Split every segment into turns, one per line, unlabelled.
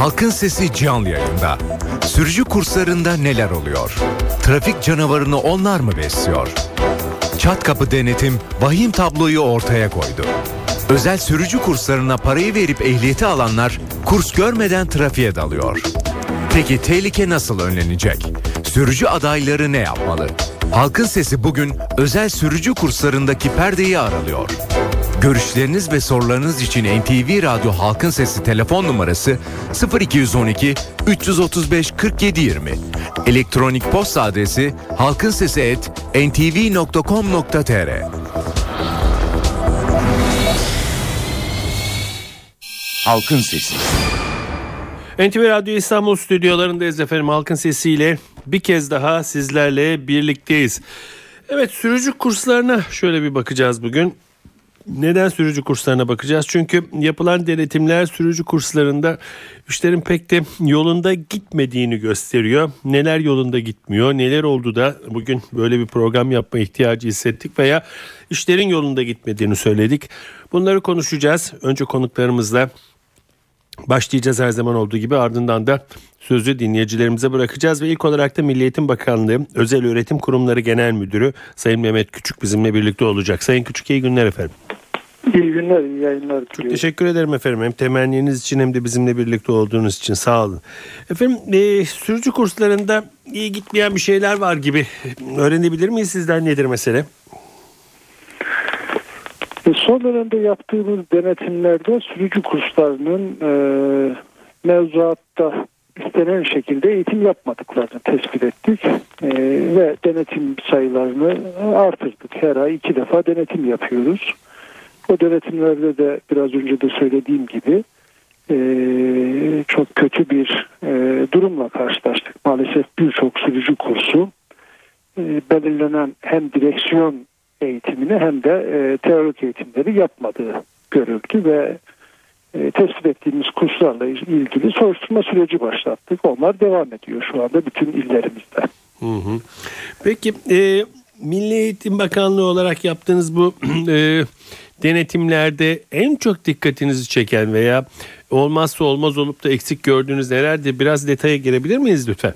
Halkın Sesi canlı yayında. Sürücü kurslarında neler oluyor? Trafik canavarını onlar mı besliyor? Çat kapı denetim vahim tabloyu ortaya koydu. Özel sürücü kurslarına parayı verip ehliyeti alanlar kurs görmeden trafiğe dalıyor. Peki tehlike nasıl önlenecek? Sürücü adayları ne yapmalı? Halkın Sesi bugün özel sürücü kurslarındaki perdeyi aralıyor. Görüşleriniz ve sorularınız için NTV Radyo Halkın Sesi telefon numarası 0212 335 47 20. Elektronik posta adresi halkinsesi@ntv.com.tr.
Halkın Sesi.
NTV Radyo İstanbul stüdyolarındayız efendim. Halkın sesiyle bir kez daha sizlerle birlikteyiz. Evet sürücü kurslarına şöyle bir bakacağız bugün. Neden sürücü kurslarına bakacağız? Çünkü yapılan denetimler sürücü kurslarında işlerin pek de yolunda gitmediğini gösteriyor. Neler yolunda gitmiyor, neler oldu da bugün böyle bir program yapma ihtiyacı hissettik veya işlerin yolunda gitmediğini söyledik. Bunları konuşacağız. Önce konuklarımızla Başlayacağız her zaman olduğu gibi ardından da sözü dinleyicilerimize bırakacağız ve ilk olarak da Milli Eğitim Bakanlığı Özel Öğretim Kurumları Genel Müdürü Sayın Mehmet Küçük bizimle birlikte olacak. Sayın Küçük iyi günler efendim.
İyi günler, iyi yayınlar.
Çok teşekkür ederim efendim. Hem temenniniz için hem de bizimle birlikte olduğunuz için sağ olun. Efendim e, sürücü kurslarında iyi gitmeyen bir şeyler var gibi. Öğrenebilir miyiz sizden nedir mesele?
E, son dönemde yaptığımız denetimlerde sürücü kurslarının e, mevzuatta istenen şekilde eğitim yapmadıklarını tespit ettik e, ve denetim sayılarını artırdık. Her ay iki defa denetim yapıyoruz. O denetimlerde de biraz önce de söylediğim gibi e, çok kötü bir e, durumla karşılaştık. Maalesef birçok sürücü kursu e, belirlenen hem direksiyon eğitimini hem de teorik eğitimleri yapmadığı görüldü ve e, tespit ettiğimiz kurslarla ilgili soruşturma süreci başlattık. Onlar devam ediyor şu anda bütün illerimizde.
Peki e, Milli Eğitim Bakanlığı olarak yaptığınız bu e, denetimlerde en çok dikkatinizi çeken veya olmazsa olmaz olup da eksik gördüğünüz nelerdir? Biraz detaya girebilir miyiz lütfen?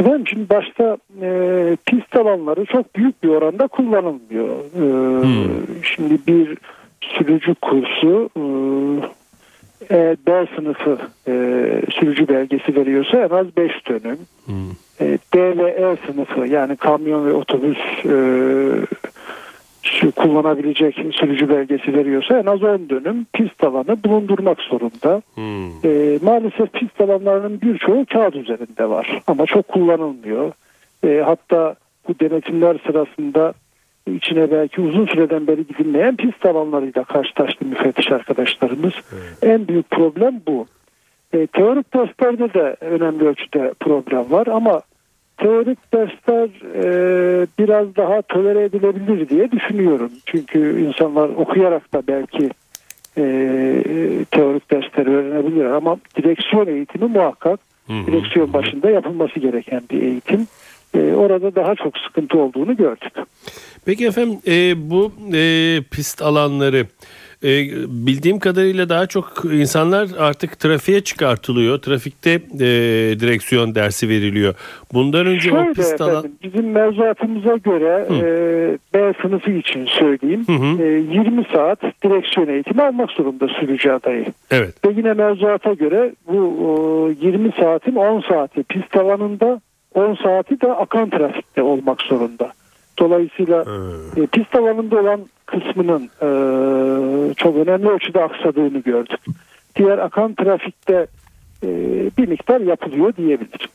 Efendim şimdi başta e, pist alanları çok büyük bir oranda kullanılmıyor. E, hmm. Şimdi bir sürücü kursu e, B sınıfı e, sürücü belgesi veriyorsa en az 5 dönüm. Hmm. E, D ve E sınıfı yani kamyon ve otobüs e, kullanabilecek sürücü belgesi veriyorsa en az 10 dönüm pist alanı bulundurmak zorunda. Hmm. E, maalesef pist alanlarının birçoğu kağıt üzerinde var ama çok kullanılmıyor. E, hatta bu denetimler sırasında içine belki uzun süreden beri gidilmeyen pist alanlarıyla karşılaştı müfettiş arkadaşlarımız. Evet. En büyük problem bu. E, teorik testlerde de önemli ölçüde problem var ama teorik dersler e, biraz daha tolere edilebilir diye düşünüyorum. Çünkü insanlar okuyarak da belki e, teorik dersleri öğrenebilir ama direksiyon eğitimi muhakkak direksiyon başında yapılması gereken bir eğitim. E, orada daha çok sıkıntı olduğunu gördük.
Peki efendim e, bu e, pist alanları e, bildiğim kadarıyla daha çok insanlar artık trafiğe çıkartılıyor. Trafikte e, direksiyon dersi veriliyor. Bundan önce
Şöyle
o pist
efendim,
alan...
Bizim mevzuatımıza göre e, B sınıfı için söyleyeyim. Hı hı. E, 20 saat direksiyon eğitimi almak zorunda sürücü adayı.
Evet.
Ve yine mevzuata göre bu e, 20 saatin 10 saati pist alanında 10 saati de akan trafikte olmak zorunda. Dolayısıyla hmm. e, pist alanında olan kısmının e, çok önemli ölçüde aksadığını gördük. Diğer akan trafikte e, bir miktar yapılıyor diyebilirim.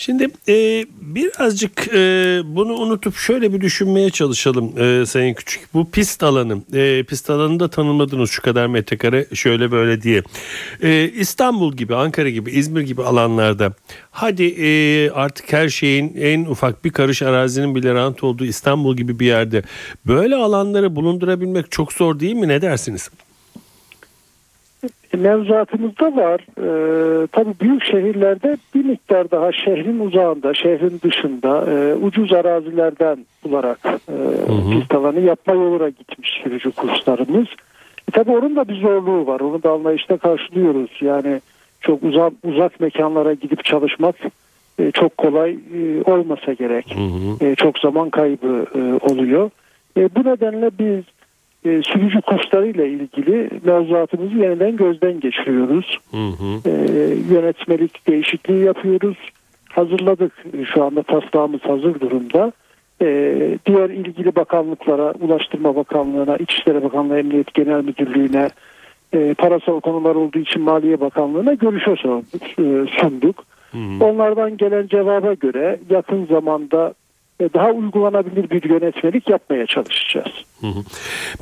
Şimdi e, birazcık e, bunu unutup şöyle bir düşünmeye çalışalım e, Sayın Küçük. Bu pist alanı, e, pist alanını da tanımladınız şu kadar metrekare şöyle böyle diye. E, İstanbul gibi, Ankara gibi, İzmir gibi alanlarda hadi e, artık her şeyin en ufak bir karış arazinin bile rant olduğu İstanbul gibi bir yerde böyle alanları bulundurabilmek çok zor değil mi? Ne dersiniz?
Mevzuatımızda var. Ee, tabii büyük şehirlerde bir miktar daha şehrin uzağında, şehrin dışında e, ucuz arazilerden bularak e, pist alanı yapma yoluna gitmiş sürücü kurslarımız. E, tabii onun da bir zorluğu var. Onu da anlayışla karşılıyoruz. Yani çok uzak uzak mekanlara gidip çalışmak e, çok kolay e, olmasa gerek. E, çok zaman kaybı e, oluyor. E, bu nedenle biz e, sürücü kurslarıyla ilgili mevzuatımızı yeniden gözden geçiriyoruz.
Hı hı.
E, yönetmelik değişikliği yapıyoruz. Hazırladık. Şu anda taslağımız hazır durumda. E, diğer ilgili bakanlıklara, Ulaştırma Bakanlığı'na, İçişleri Bakanlığı, Emniyet Genel Müdürlüğü'ne, e, parasal konular olduğu için Maliye Bakanlığı'na görüşe sorduk, e, sunduk. Onlardan gelen cevaba göre yakın zamanda daha uygulanabilir bir yönetmelik yapmaya çalışacağız.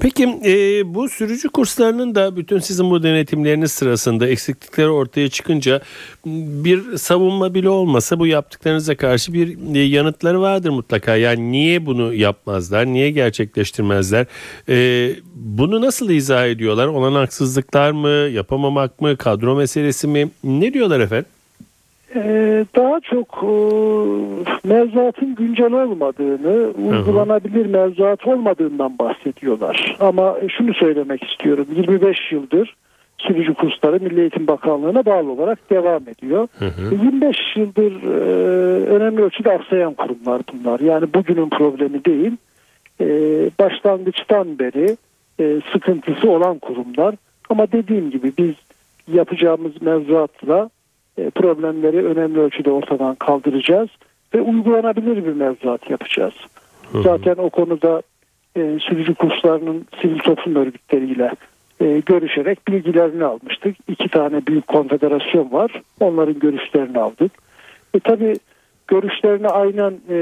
Peki e, bu sürücü kurslarının da bütün sizin bu denetimleriniz sırasında eksiklikleri ortaya çıkınca bir savunma bile olmasa bu yaptıklarınıza karşı bir e, yanıtları vardır mutlaka. Yani niye bunu yapmazlar, niye gerçekleştirmezler? E, bunu nasıl izah ediyorlar? Olanaksızlıklar mı, yapamamak mı, kadro meselesi mi? Ne diyorlar efendim?
Ee, daha çok e, mevzuatın güncel olmadığını, uygulanabilir mevzuat olmadığından bahsediyorlar. Ama şunu söylemek istiyorum. 25 yıldır sürücü kursları Milli Eğitim Bakanlığı'na bağlı olarak devam ediyor. 25 yıldır e, önemli ölçüde aksayan kurumlar bunlar. Yani bugünün problemi değil. E, başlangıçtan beri e, sıkıntısı olan kurumlar. Ama dediğim gibi biz yapacağımız mevzuatla e, problemleri önemli ölçüde ortadan kaldıracağız ve uygulanabilir bir mevzuat yapacağız. Zaten o konuda e, sürücü kurslarının sivil toplum örgütleriyle e, görüşerek bilgilerini almıştık. İki tane büyük konfederasyon var. Onların görüşlerini aldık. E, tabii görüşlerine aynen e,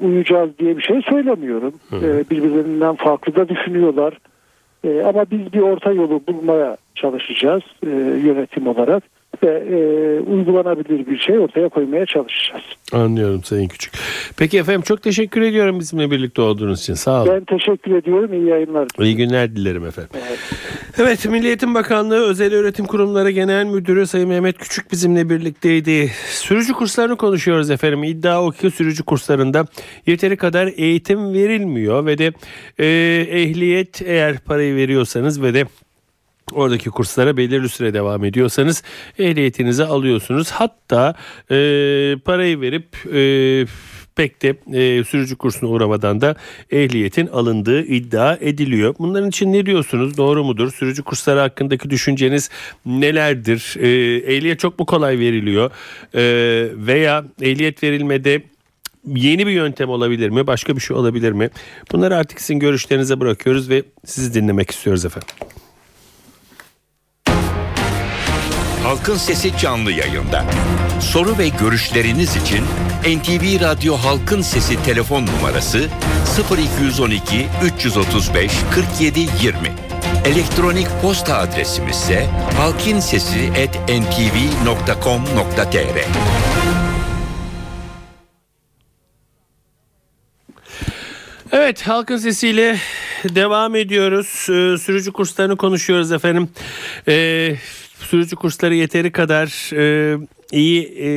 uyacağız diye bir şey söylemiyorum. E, birbirlerinden farklı da düşünüyorlar. E, ama biz bir orta yolu bulmaya çalışacağız e, yönetim olarak ve e, uygulanabilir bir şey ortaya koymaya çalışacağız.
Anlıyorum Sayın Küçük. Peki efendim çok teşekkür ediyorum bizimle birlikte olduğunuz için. Sağ olun.
Ben teşekkür ediyorum. İyi yayınlar.
İyi günler dilerim efendim. Evet Milli Eğitim Bakanlığı Özel Öğretim Kurumları Genel Müdürü Sayın Mehmet Küçük bizimle birlikteydi. Sürücü kurslarını konuşuyoruz efendim. İddia o ki sürücü kurslarında yeteri kadar eğitim verilmiyor ve de e, ehliyet eğer parayı veriyorsanız ve de Oradaki kurslara belirli süre devam ediyorsanız ehliyetinizi alıyorsunuz. Hatta e, parayı verip e, pek de e, sürücü kursuna uğramadan da ehliyetin alındığı iddia ediliyor. Bunların için ne diyorsunuz? Doğru mudur? Sürücü kursları hakkındaki düşünceniz nelerdir? E, ehliyet çok mu kolay veriliyor? E, veya ehliyet verilmede yeni bir yöntem olabilir mi? Başka bir şey olabilir mi? Bunları artık sizin görüşlerinize bırakıyoruz ve sizi dinlemek istiyoruz efendim.
Halkın Sesi canlı yayında. Soru ve görüşleriniz için NTV Radyo Halkın Sesi telefon numarası 0212 335 47 20. Elektronik posta adresimiz ise halkinsesi@ntv.com.tr.
Evet halkın sesiyle devam ediyoruz. Ee, sürücü kurslarını konuşuyoruz efendim. Ee, sürücü kursları yeteri kadar e, iyi e,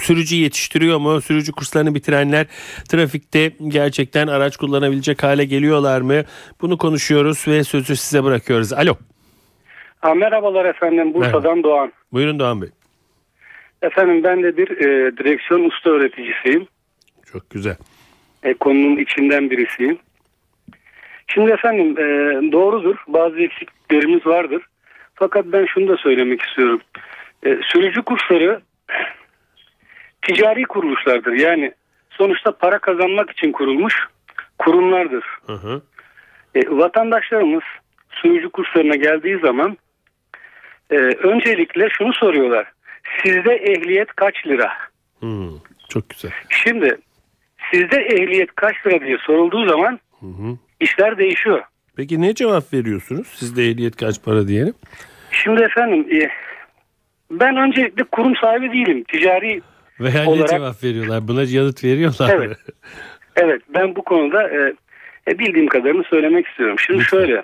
sürücü yetiştiriyor mu? Sürücü kurslarını bitirenler trafikte gerçekten araç kullanabilecek hale geliyorlar mı? Bunu konuşuyoruz ve sözü size bırakıyoruz. Alo.
Ha, merhabalar efendim Bursa'dan Doğan.
Buyurun Doğan Bey.
Efendim ben de bir e, direksiyon usta öğreticisiyim.
Çok güzel.
E, konunun içinden birisiyim. Şimdi efendim e, doğrudur bazı eksikliklerimiz vardır. Fakat ben şunu da söylemek istiyorum. E, sürücü kursları ticari kuruluşlardır. Yani sonuçta para kazanmak için kurulmuş kurumlardır.
Hı hı.
E, vatandaşlarımız sürücü kurslarına geldiği zaman e, öncelikle şunu soruyorlar. Sizde ehliyet kaç lira?
Hmm, çok güzel.
Şimdi sizde ehliyet kaç lira diye sorulduğu zaman
Hı hı.
işler değişiyor.
Peki ne cevap veriyorsunuz? Sizde ehliyet kaç para diyelim?
Şimdi efendim e, ben öncelikle kurum sahibi değilim. Ticari
Veya
Olarak-
ne cevap veriyorlar? Buna yanıt veriyorlar?
Evet. evet ben bu konuda e, e, bildiğim kadarını söylemek istiyorum. Şimdi
Lütfen.
şöyle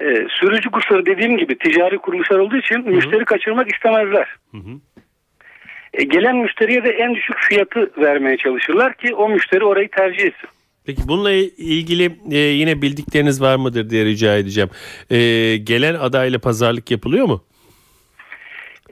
e, sürücü kursları dediğim gibi ticari kuruluşlar olduğu için müşteri kaçırmak istemezler. E, gelen müşteriye de en düşük fiyatı vermeye çalışırlar ki o müşteri orayı tercih etsin.
Peki bununla ilgili e, yine bildikleriniz var mıdır diye rica edeceğim. E, gelen adayla pazarlık yapılıyor mu?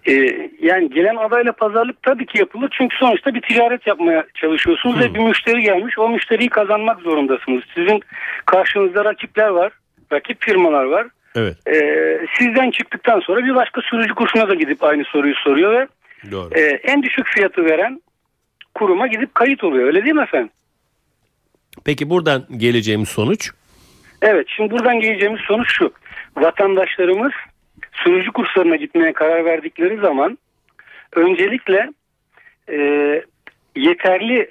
Ee, yani gelen adayla pazarlık tabii ki yapılır. Çünkü sonuçta bir ticaret yapmaya çalışıyorsunuz ve bir müşteri gelmiş. O müşteriyi kazanmak zorundasınız. Sizin karşınızda rakipler var. Rakip firmalar var.
Evet.
Ee, sizden çıktıktan sonra bir başka sürücü kursuna da gidip aynı soruyu soruyor ve
Doğru.
e, en düşük fiyatı veren kuruma gidip kayıt oluyor. Öyle değil mi efendim?
Peki buradan geleceğimiz sonuç?
Evet şimdi buradan geleceğimiz sonuç şu. Vatandaşlarımız sürücü kurslarına gitmeye karar verdikleri zaman öncelikle e, yeterli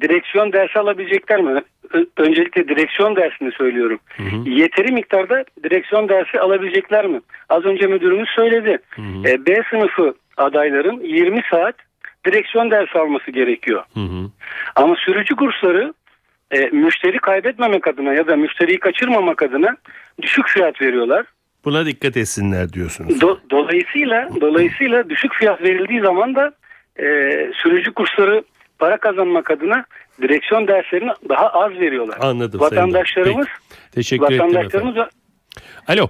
direksiyon dersi alabilecekler mi? Öncelikle direksiyon dersini söylüyorum. Yeteri miktarda direksiyon dersi alabilecekler mi? Az önce müdürümüz söyledi. E, B sınıfı adayların 20 saat direksiyon dersi alması gerekiyor.
Hı hı.
Ama sürücü kursları e, müşteri kaybetmemek adına ya da müşteriyi kaçırmamak adına düşük fiyat veriyorlar.
Buna dikkat etsinler diyorsunuz.
Do- dolayısıyla dolayısıyla düşük fiyat verildiği zaman da e, sürücü kursları para kazanmak adına direksiyon derslerini daha az veriyorlar.
Anladım.
Vatandaşlarımız
Peki. Teşekkür
vatandaşlarımız
Alo.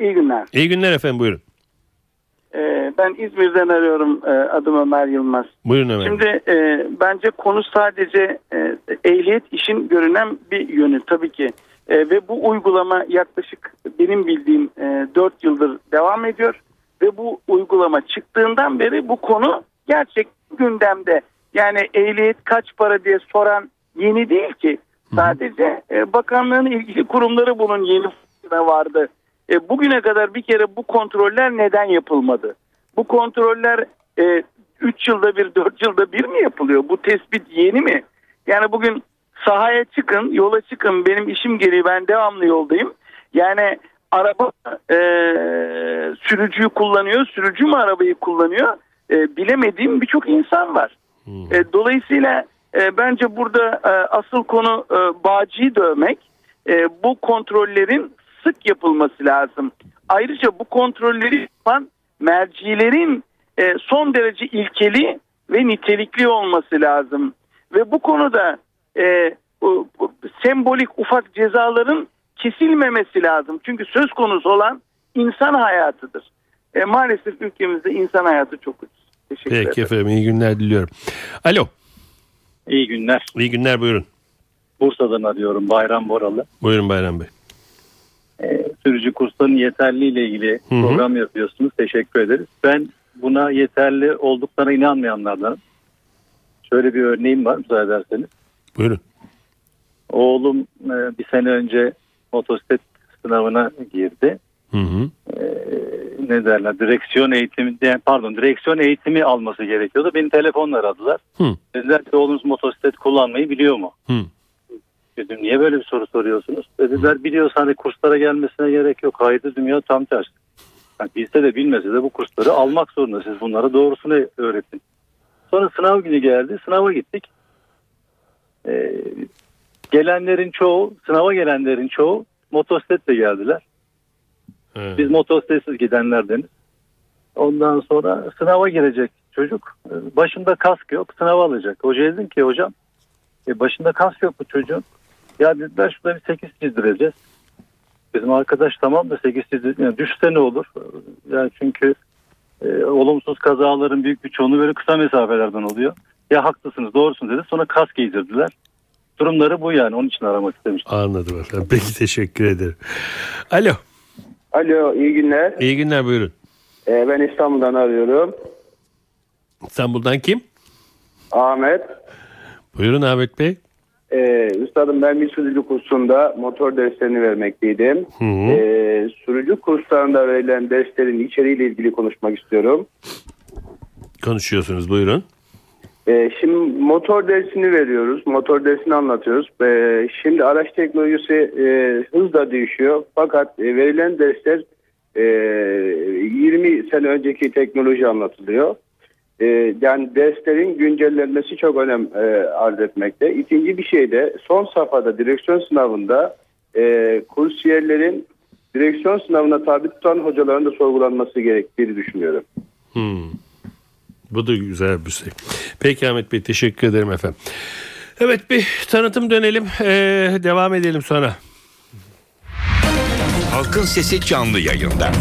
İyi günler.
İyi günler efendim buyurun.
Ee, ben İzmir'den arıyorum. Ee, adım Ömer Yılmaz.
Buyurun efendim.
Şimdi e, bence konu sadece e, ehliyet işin görünen bir yönü tabii ki. E, ve bu uygulama yaklaşık benim bildiğim e, 4 yıldır devam ediyor. Ve bu uygulama çıktığından beri bu konu gerçek gündemde. Yani ehliyet kaç para diye soran yeni değil ki. Sadece e, bakanlığın ilgili kurumları bunun yeni vardı. E, bugüne kadar bir kere bu kontroller neden yapılmadı? Bu kontroller 3 yılda bir 4 yılda bir mi yapılıyor? Bu tespit yeni mi? Yani bugün sahaya çıkın yola çıkın benim işim gereği ben devamlı yoldayım. Yani araba e, sürücüyü kullanıyor sürücü mü arabayı kullanıyor E, bilemediğim birçok insan var. E, dolayısıyla e, bence burada e, asıl konu e, bağcıyı dövmek. E, bu kontrollerin sık yapılması lazım. Ayrıca bu kontrolleri yapan mercilerin e, son derece ilkeli ve nitelikli olması lazım. Ve bu konuda e, bu- bu sembolik ufak cezaların kesilmemesi lazım. Çünkü söz konusu olan insan hayatıdır. E, maalesef ülkemizde insan hayatı çok ucuz. Teşekkür ederim.
Peki efendim iyi günler diliyorum. Alo.
İyi günler.
İyi günler buyurun.
Bursa'dan arıyorum Bayram Boralı.
Buyurun Bayram Bey.
Ee, sürücü kurslarının yeterliği ile ilgili
Hı hı.
program yapıyorsunuz. Teşekkür ederiz. Ben buna yeterli olduklarına inanmayanlardan şöyle bir örneğim var müsaade ederseniz.
Buyurun.
Oğlum e, bir sene önce motosiklet sınavına girdi.
Hı hı.
Ne derler? Direksiyon eğitimi yani pardon direksiyon eğitimi alması gerekiyordu. Beni telefonla aradılar.
Hı.
Dediler ki oğlunuz motosiklet kullanmayı biliyor mu?
Hı.
Dedim niye böyle bir soru soruyorsunuz? Dediler biliyorsa hani kurslara gelmesine gerek yok. Haydi dünya tam tersi. Yani bilse de bilmese de bu kursları almak zorunda. Siz bunlara doğrusunu öğretin. Sonra sınav günü geldi. Sınava gittik. Ee, gelenlerin çoğu, sınava gelenlerin çoğu motosikletle geldiler.
Evet.
Biz motosikletsiz gidenlerdeniz. Ondan sonra sınava girecek çocuk. Ee, Başında kask yok. Sınav alacak. Hoca dedim ki hocam e, başında kask yok bu çocuğun. Ya dediler şurada bir 8 çizdireceğiz. Bizim arkadaş tamam da 8 çizdir. Yani düşse ne olur? Yani çünkü e, olumsuz kazaların büyük bir çoğunluğu böyle kısa mesafelerden oluyor. Ya haklısınız doğrusunuz dedi. Sonra kask giydirdiler. Durumları bu yani. Onun için aramak istemiştim.
Anladım efendim. Peki teşekkür ederim. Alo.
Alo iyi günler.
İyi günler buyurun.
Ee, ben İstanbul'dan arıyorum.
İstanbul'dan kim?
Ahmet.
Buyurun Ahmet Bey.
Ee, üstadım ben bir sürücü kursunda motor derslerini vermekteydim.
Hı hı.
Ee, sürücü kurslarında verilen derslerin içeriğiyle ilgili konuşmak istiyorum.
Konuşuyorsunuz buyurun.
Ee, şimdi motor dersini veriyoruz. Motor dersini anlatıyoruz. Ee, şimdi araç teknolojisi e, hızla değişiyor. Fakat e, verilen dersler e, 20 sene önceki teknoloji anlatılıyor. E, yani derslerin güncellenmesi çok önem e, arz etmekte. İkinci bir şey de son safhada direksiyon sınavında e, kursiyerlerin direksiyon sınavına tabi tutan hocaların da sorgulanması gerektiğini düşünüyorum.
Hmm. Bu da güzel bir şey. Peki Ahmet Bey teşekkür ederim efendim. Evet bir tanıtım dönelim. Ee, devam edelim sonra.
Halkın Sesi canlı yayında.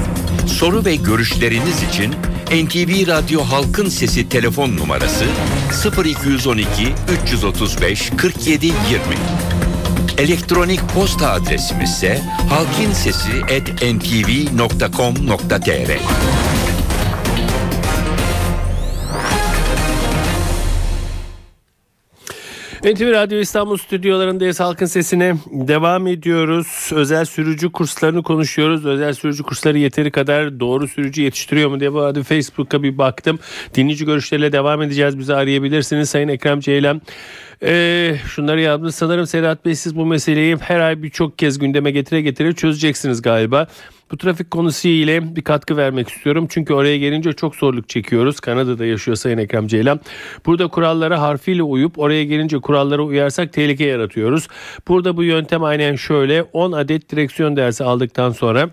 Soru ve görüşleriniz için NTV Radyo Halkın Sesi telefon numarası 0212 335 47 20. Elektronik posta adresimiz ise halkinsesi@ntv.com.tr.
NTV Radyo İstanbul stüdyolarındayız. Halkın Sesi'ne devam ediyoruz. Özel sürücü kurslarını konuşuyoruz. Özel sürücü kursları yeteri kadar doğru sürücü yetiştiriyor mu diye bu arada Facebook'a bir baktım. Dinleyici görüşleriyle devam edeceğiz. Bizi arayabilirsiniz Sayın Ekrem Ceylan. Ee, şunları yazmış. Sanırım Sedat Bey siz bu meseleyi her ay birçok kez gündeme getire getire çözeceksiniz galiba. Bu trafik konusu ile bir katkı vermek istiyorum. Çünkü oraya gelince çok zorluk çekiyoruz. Kanada'da yaşıyor Sayın Ekrem Ceylan. Burada kurallara harfiyle uyup oraya gelince kurallara uyarsak tehlike yaratıyoruz. Burada bu yöntem aynen şöyle 10 adet direksiyon dersi aldıktan sonra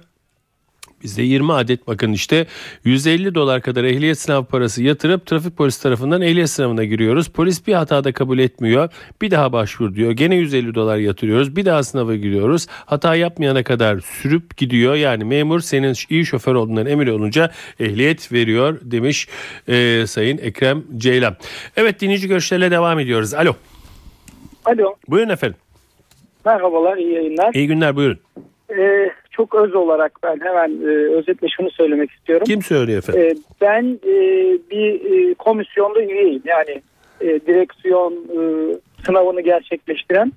Bizde 20 adet bakın işte 150 dolar kadar ehliyet sınav parası yatırıp trafik polisi tarafından ehliyet sınavına giriyoruz. Polis bir hatada kabul etmiyor. Bir daha başvur diyor. Gene 150 dolar yatırıyoruz. Bir daha sınava giriyoruz. Hata yapmayana kadar sürüp gidiyor. Yani memur senin iyi şoför olduğundan emin olunca ehliyet veriyor demiş e, Sayın Ekrem Ceylan. Evet dinleyici görüşlerle devam ediyoruz. Alo.
Alo.
Buyurun efendim.
Merhabalar, iyi yayınlar.
İyi günler buyurun.
Ee, çok öz olarak ben hemen e, özetle şunu söylemek istiyorum.
Kim söylüyor efendim?
Ee, ben e, bir e, komisyonda üyeyim. Yani e, direksiyon e, sınavını gerçekleştiren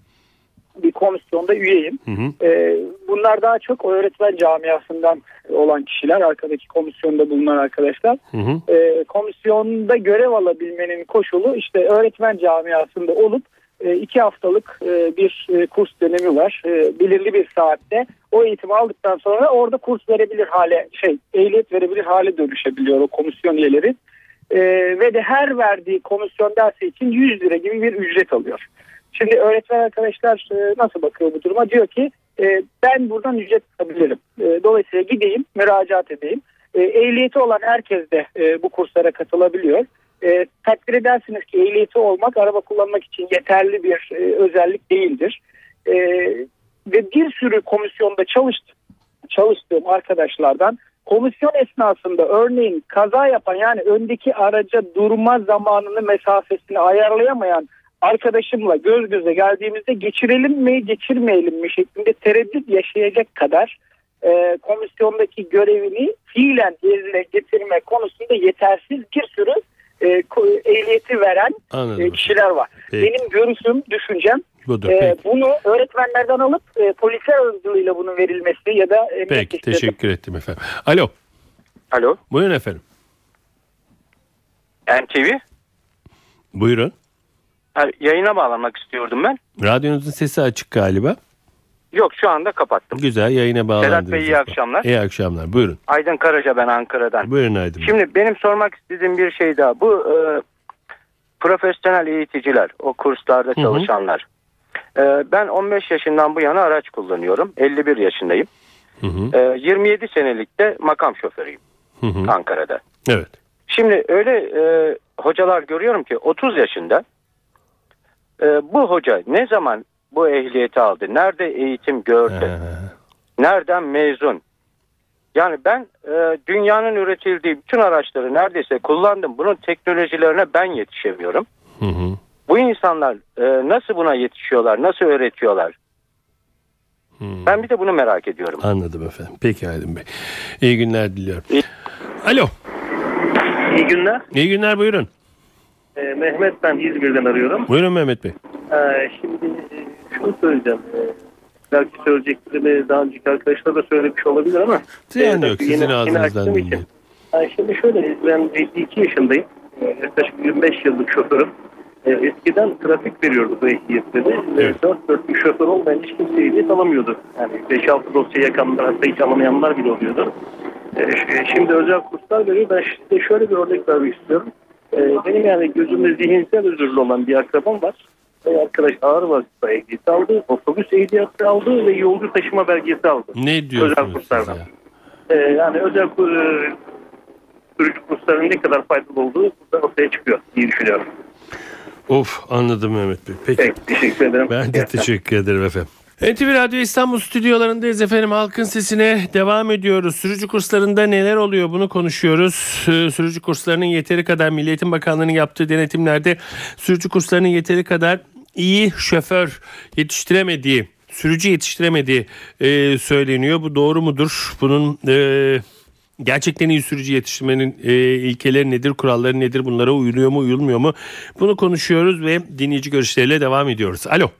bir komisyonda üyeyim.
Hı hı.
E, bunlar daha çok öğretmen camiasından olan kişiler. Arkadaki komisyonda bulunan arkadaşlar.
Hı hı.
E, komisyonda görev alabilmenin koşulu işte öğretmen camiasında olup e, iki haftalık e, bir e, kurs dönemi var. E, belirli bir saatte o eğitimi aldıktan sonra orada kurs verebilir hale şey ehliyet verebilir hale dönüşebiliyor o komisyon üyeleri. E, ve de her verdiği komisyon dersi için 100 lira gibi bir ücret alıyor. Şimdi öğretmen arkadaşlar e, nasıl bakıyor bu duruma? Diyor ki e, ben buradan ücret alabilirim. E, dolayısıyla gideyim müracaat edeyim. E, ehliyeti olan herkes de e, bu kurslara katılabiliyor. E, takdir edersiniz ki ehliyeti olmak araba kullanmak için yeterli bir e, özellik değildir. E, ve bir sürü komisyonda çalıştım, çalıştığım arkadaşlardan komisyon esnasında örneğin kaza yapan yani öndeki araca durma zamanını mesafesini ayarlayamayan arkadaşımla göz göze geldiğimizde geçirelim mi geçirmeyelim mi şeklinde tereddüt yaşayacak kadar e, komisyondaki görevini fiilen yerine getirme konusunda yetersiz bir sürü e, ehliyeti veren
Anladım.
e, kişiler var.
Peki.
Benim görüşüm, düşüncem
Budur.
e,
Peki.
bunu öğretmenlerden alıp e, polisler aracılığıyla bunun verilmesi ya da emniyet
Peki teşekkür ettim efendim. Alo.
Alo.
Buyurun efendim.
NTV.
Buyurun.
Yayına bağlanmak istiyordum ben.
Radyonuzun sesi açık galiba.
Yok şu anda kapattım.
Güzel yayına bağlandınız.
Bey, iyi akşamlar.
İyi akşamlar. Buyurun.
Aydın Karaca ben Ankara'dan.
Buyurun Aydın.
Şimdi benim sormak istediğim bir şey daha. Bu e, profesyonel eğiticiler, o kurslarda
hı.
çalışanlar. E, ben 15 yaşından bu yana araç kullanıyorum. 51 yaşındayım.
Hı hı.
E, 27 senelik de makam şoförüyüm
Hı hı.
Ankara'da.
Evet.
Şimdi öyle e, hocalar görüyorum ki 30 yaşında e, bu hoca ne zaman bu ehliyeti aldı? Nerede eğitim gördü?
Ee,
Nereden mezun? Yani ben e, dünyanın üretildiği bütün araçları neredeyse kullandım. Bunun teknolojilerine ben yetişemiyorum.
hı hı.
Bu insanlar e, nasıl buna yetişiyorlar? Nasıl öğretiyorlar?
Hmm.
Ben bir de bunu merak ediyorum.
Anladım efendim. Peki Aydın Bey. İyi günler diliyorum.
İyi-
Alo.
İyi günler.
İyi günler buyurun.
Ee, Mehmet ben İzmir'den arıyorum.
Buyurun Mehmet Bey.
Ee, şimdi e, şunu söyleyeceğim. Ee, belki söyleyeceklerimi daha önceki arkadaşlar da söylemiş olabilir ama.
Ziyan
e,
yok. Sizin
yeni- yeni
ağzınızdan dinleyin.
Yani şimdi şöyle ben 52 yaşındayım. Ee, Yaklaşık 25 yıllık şoförüm. Eskiden trafik veriyordu bu ehliyetleri.
Evet.
4 4 bir şoför olmayan hiç kimse ehliyet alamıyordu. Yani 5-6 dosya yakanlar hatta hiç alamayanlar bile oluyordu. Ş- Şimdi özel kurslar veriyor. Ben size şöyle bir örnek vermek istiyorum. Benim yani gözümde zihinsel özürlü olan bir akrabam var. Arkadaş ağır vasıta ehliyeti aldı, otobüs ehliyeti aldı ve yolcu taşıma belgesi aldı.
Ne diyorsunuz siz
kurslardan.
ya?
Ee, yani özel e, sürücü kurslarının ne kadar faydalı olduğu burada ortaya çıkıyor diye düşünüyorum.
Of anladım Mehmet Bey. Peki.
Peki, teşekkür ederim.
Ben de teşekkür ederim efendim. NTV Radyo İstanbul stüdyolarındayız efendim. Halkın sesine devam ediyoruz. Sürücü kurslarında neler oluyor bunu konuşuyoruz. Ee, Sürücü kurslarının yeteri kadar Milli Bakanlığı'nın yaptığı denetimlerde sürücü kurslarının yeteri kadar iyi şoför yetiştiremediği, sürücü yetiştiremediği e, söyleniyor. Bu doğru mudur? Bunun e, gerçekten iyi sürücü yetiştirmenin e, ilkeleri nedir, kuralları nedir, bunlara uyuluyor mu, uyulmuyor mu? Bunu konuşuyoruz ve dinleyici görüşleriyle devam ediyoruz. Alo.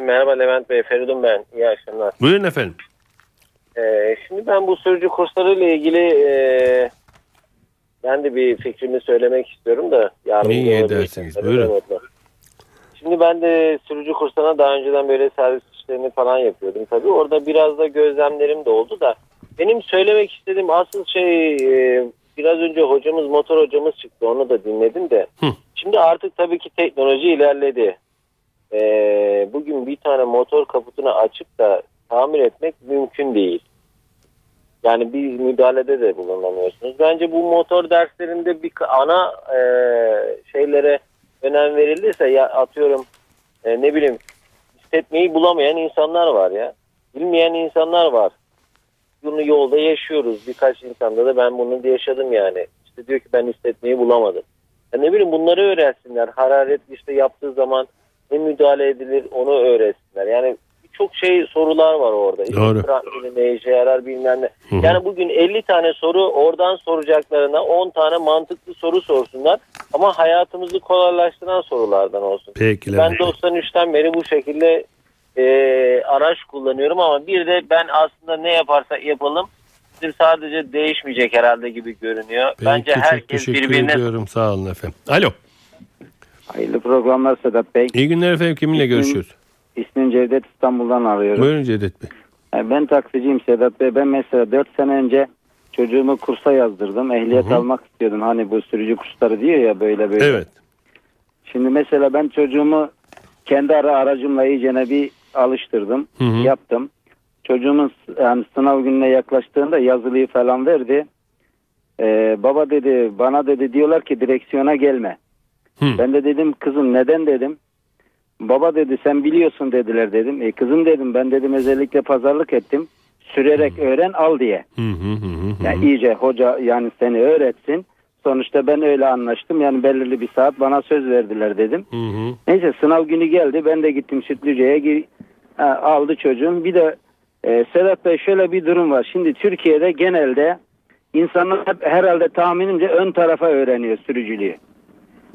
Merhaba Levent Bey, Feridun ben. İyi akşamlar.
Buyurun efendim.
Ee, şimdi ben bu sürücü kursları ile ilgili e, ben de bir fikrimi söylemek istiyorum da. yardımcı
İyi edersiniz, buyurun.
Şimdi ben de sürücü kurslarına daha önceden böyle servis işlerini falan yapıyordum tabii. Orada biraz da gözlemlerim de oldu da. Benim söylemek istediğim asıl şey e, biraz önce hocamız motor hocamız çıktı onu da dinledim de. Şimdi artık tabii ki teknoloji ilerledi. Ee, bugün bir tane motor kaputunu açıp da tamir etmek mümkün değil. Yani bir müdahalede de bulunamıyorsunuz. Bence bu motor derslerinde bir ana e, şeylere önem verilirse ya atıyorum e, ne bileyim hissetmeyi bulamayan insanlar var ya. Bilmeyen insanlar var. Bunu yolda yaşıyoruz. Birkaç insanda da ben bunu yaşadım yani. İşte diyor ki ben hissetmeyi bulamadım. Ya ne bileyim bunları öğrensinler. Hararet işte yaptığı zaman ne müdahale edilir onu öğretsinler. Yani birçok şey sorular var orada.
Doğru.
trampoli ne işe yarar bilmem ne.
Hı hı.
Yani bugün 50 tane soru oradan soracaklarına 10 tane mantıklı soru sorsunlar. Ama hayatımızı kolaylaştıran sorulardan olsun.
Peki
Ben
Levent.
93'ten beri bu şekilde e, araç kullanıyorum ama bir de ben aslında ne yaparsak yapalım bizim sadece değişmeyecek herhalde gibi görünüyor.
Peki,
Bence
çok
herkes
teşekkür
birbirine
ediyorum. Sağ olun efendim. Alo.
Hayırlı programlar Sedat Bey.
İyi günler efendim. Kiminle
İsmim-
görüşüyoruz?
İsmim Cevdet İstanbul'dan arıyorum.
Buyurun Cevdet Bey.
Yani Ben taksiciyim Sedat Bey. Ben mesela 4 sene önce çocuğumu kursa yazdırdım. Ehliyet
Hı hı.
almak istiyordum. Hani bu sürücü kursları diyor ya böyle böyle.
Evet.
Şimdi mesela ben çocuğumu kendi ara aracımla iyicene bir alıştırdım.
Hı hı.
Yaptım. Çocuğumun yani sınav gününe yaklaştığında yazılıyı falan verdi. Ee, baba dedi bana dedi diyorlar ki direksiyona gelme. Ben de dedim kızım neden dedim. Baba dedi sen biliyorsun dediler dedim. E kızım dedim ben dedim özellikle pazarlık ettim. Sürerek öğren al diye.
Hı hı hı hı.
Yani iyice hoca yani seni öğretsin. Sonuçta ben öyle anlaştım. Yani belirli bir saat bana söz verdiler dedim.
Hı hı.
Neyse sınav günü geldi. Ben de gittim Sütlüce'ye aldı çocuğum. Bir de e, Sedat Bey şöyle bir durum var. Şimdi Türkiye'de genelde insanlar herhalde tahminimce ön tarafa öğreniyor sürücülüğü.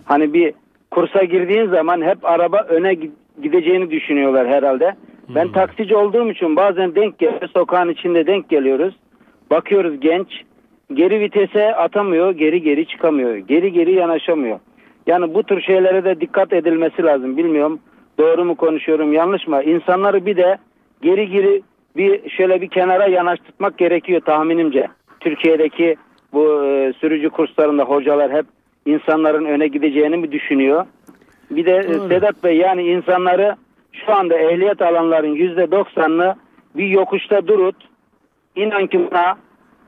Hani bir kursa girdiğin zaman hep araba öne gi- gideceğini düşünüyorlar herhalde. Ben taksici olduğum için bazen denk geliyor. Sokağın içinde denk geliyoruz. Bakıyoruz genç. Geri vitese atamıyor. Geri geri çıkamıyor. Geri geri yanaşamıyor. Yani bu tür şeylere de dikkat edilmesi lazım. Bilmiyorum doğru mu konuşuyorum yanlış mı? İnsanları bir de geri geri bir şöyle bir kenara yanaştırmak gerekiyor tahminimce. Türkiye'deki bu e, sürücü kurslarında hocalar hep insanların öne gideceğini mi düşünüyor? Bir de e, Sedat Bey yani insanları şu anda ehliyet alanların yüzde doksanını bir yokuşta durut. İnan ki buna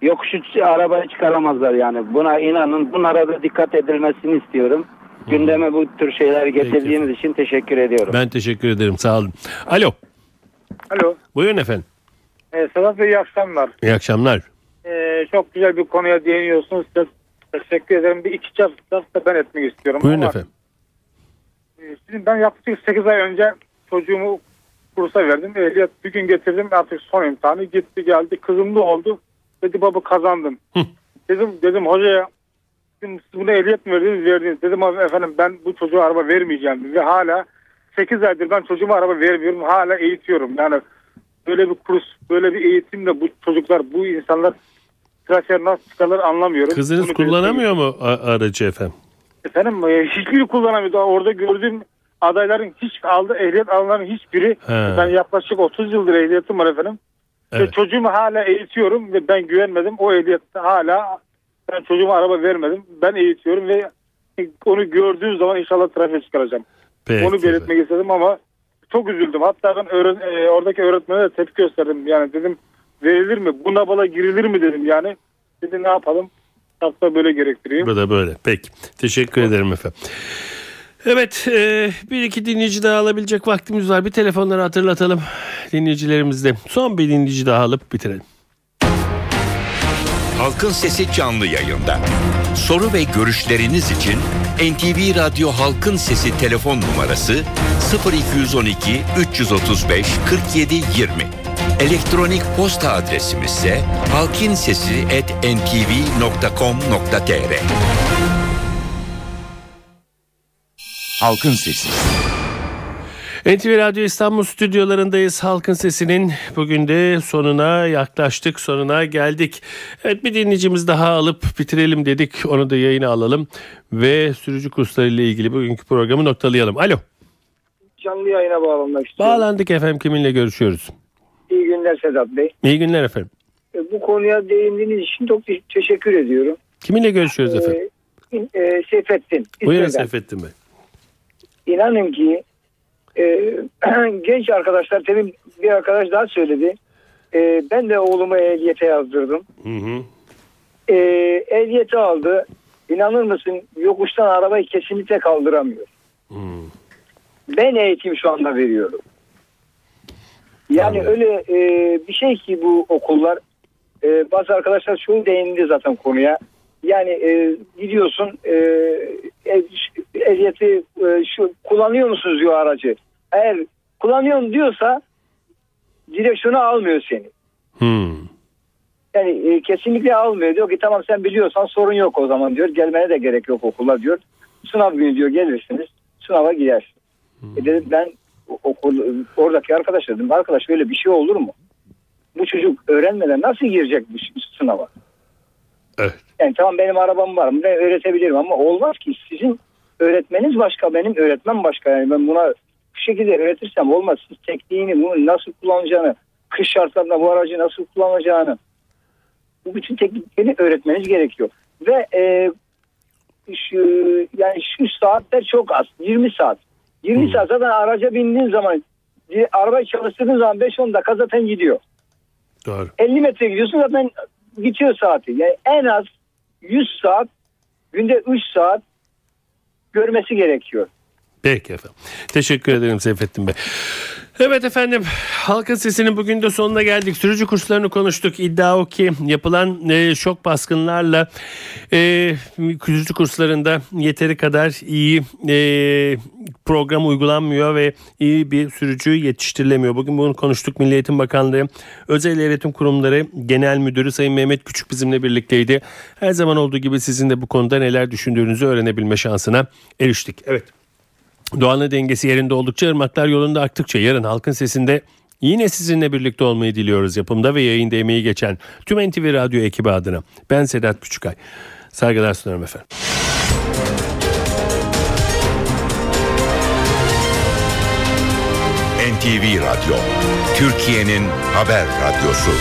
yokuşu arabayı çıkaramazlar yani. Buna inanın. Bunlara da dikkat edilmesini istiyorum. Gündeme bu tür şeyleri getirdiğiniz için teşekkür ediyorum.
Ben teşekkür ederim. Sağ olun. Alo.
Alo.
Buyurun efendim.
Ee, Sedat Bey iyi akşamlar.
İyi akşamlar.
Ee, çok güzel bir konuya değiniyorsunuz. Size teşekkür ederim. Bir iki çap da ben etmek istiyorum.
Buyurun
Ama,
efendim.
e, Şimdi ben yaklaşık 8 ay önce çocuğumu kursa verdim. Ehliyet bir gün getirdim artık son imtihanı gitti geldi. Kızım da oldu. Dedi baba kazandım. Dedim dedim hocaya dedim, siz buna ehliyet mi verdiniz? Verdiniz. Dedim abi efendim ben bu çocuğa araba vermeyeceğim. Ve hala 8 aydır ben çocuğuma araba vermiyorum. Hala eğitiyorum. Yani böyle bir kurs, böyle bir eğitimle bu çocuklar, bu insanlar trafiğe nasıl çıkarlar anlamıyorum.
Kızınız
Bunu
kullanamıyor mu aracı efendim?
Efendim e, hiçbiri kullanamıyor. Daha orada gördüğüm adayların hiç aldı ehliyet alanların hiçbiri
He.
ben yaklaşık 30 yıldır ehliyetim var efendim. Ve
Evet.
çocuğumu hala eğitiyorum ve ben güvenmedim. O ehliyette hala ben çocuğuma araba vermedim. Ben eğitiyorum ve onu gördüğüm zaman inşallah trafiğe çıkaracağım.
Peki
onu belirtmek istedim ama çok üzüldüm. Hatta ben öğren- e, oradaki öğretmene de tepki gösterdim. Yani dedim verilir mi? Bu nabala girilir mi dedim yani. Dedi ne yapalım? Hatta böyle gerektiriyor.
Bu da böyle. Peki. Teşekkür ederim efendim. Evet e, bir iki dinleyici daha alabilecek vaktimiz var. Bir telefonları hatırlatalım dinleyicilerimizde. Son bir dinleyici daha alıp bitirelim.
Halkın Sesi canlı yayında. Soru ve görüşleriniz için NTV Radyo Halkın Sesi telefon numarası 0212 335 47 20. Elektronik posta adresimiz ise halkinsesi@ntv.com.tr. Halkın Sesi.
NTV Radyo İstanbul stüdyolarındayız. Halkın Sesi'nin bugün de sonuna yaklaştık, sonuna geldik. Evet bir dinleyicimiz daha alıp bitirelim dedik. Onu da yayına alalım ve sürücü kursları ile ilgili bugünkü programı noktalayalım. Alo.
Canlı yayına bağlanmak istiyorum.
Bağlandık efendim kiminle görüşüyoruz?
Günler Sedat Bey.
İyi günler efendim.
E, Bu konuya değindiğiniz için çok te- teşekkür ediyorum.
Kiminle görüşüyoruz efendim?
Ee, e, Seyfettin.
Buyurun. Seyfettin Bey.
İnanın ki e, genç arkadaşlar tabii bir arkadaş daha söyledi. E, ben de oğlumu ehliyete yazdırdım.
Hı hı.
E, ehliyeti aldı. İnanır mısın yokuştan arabayı kesinlikle kaldıramıyor. Ben eğitim şu anda veriyorum. Yani öyle e, bir şey ki bu okullar e, bazı arkadaşlar çoğu değindi zaten konuya. Yani e, gidiyorsun e, ehliyeti e, şu kullanıyor musunuz diyor aracı. Eğer kullanıyorum diyorsa direksiyonu almıyor seni.
Hmm.
Yani e, kesinlikle almıyor. Diyor ki tamam sen biliyorsan sorun yok o zaman diyor. Gelmene de gerek yok okula diyor. Sınav günü diyor gelirsiniz. Sınava gidersiniz. E dedim ben okul oradaki arkadaşlar dedim arkadaş böyle bir şey olur mu? Bu çocuk öğrenmeden nasıl girecek bu sınava?
Evet.
Yani tamam benim arabam var mı? Ben öğretebilirim ama olmaz ki sizin öğretmeniz başka benim öğretmen başka. Yani ben buna bu şekilde öğretirsem olmaz. Siz tekniğini bunu nasıl kullanacağını, kış şartlarında bu aracı nasıl kullanacağını bu bütün teknikleri öğretmeniz gerekiyor. Ve e, şu, yani şu saatler çok az. 20 saat. 20 saat zaten araca bindiğin zaman arabayı çalıştırdığın zaman 5-10 dakika zaten gidiyor.
Doğru.
50 metre gidiyorsun zaten bitiyor saati. Yani en az 100 saat günde 3 saat görmesi gerekiyor.
Peki efendim. Teşekkür ederim Seyfettin Bey. Evet efendim halkın sesinin bugün de sonuna geldik. Sürücü kurslarını konuştuk. İddia o ki yapılan e, şok baskınlarla e, sürücü kurslarında yeteri kadar iyi e, program uygulanmıyor ve iyi bir sürücü yetiştirilemiyor. Bugün bunu konuştuk. Milli Eğitim Bakanlığı Özel Eğitim Kurumları Genel Müdürü Sayın Mehmet Küçük bizimle birlikteydi. Her zaman olduğu gibi sizin de bu konuda neler düşündüğünüzü öğrenebilme şansına eriştik. Evet. Doğanın dengesi yerinde oldukça ırmaklar yolunda aktıkça yarın halkın sesinde yine sizinle birlikte olmayı diliyoruz yapımda ve yayında emeği geçen tüm NTV Radyo ekibi adına. Ben Sedat Küçükay. Saygılar sunarım efendim.
NTV Radyo, Türkiye'nin haber radyosu.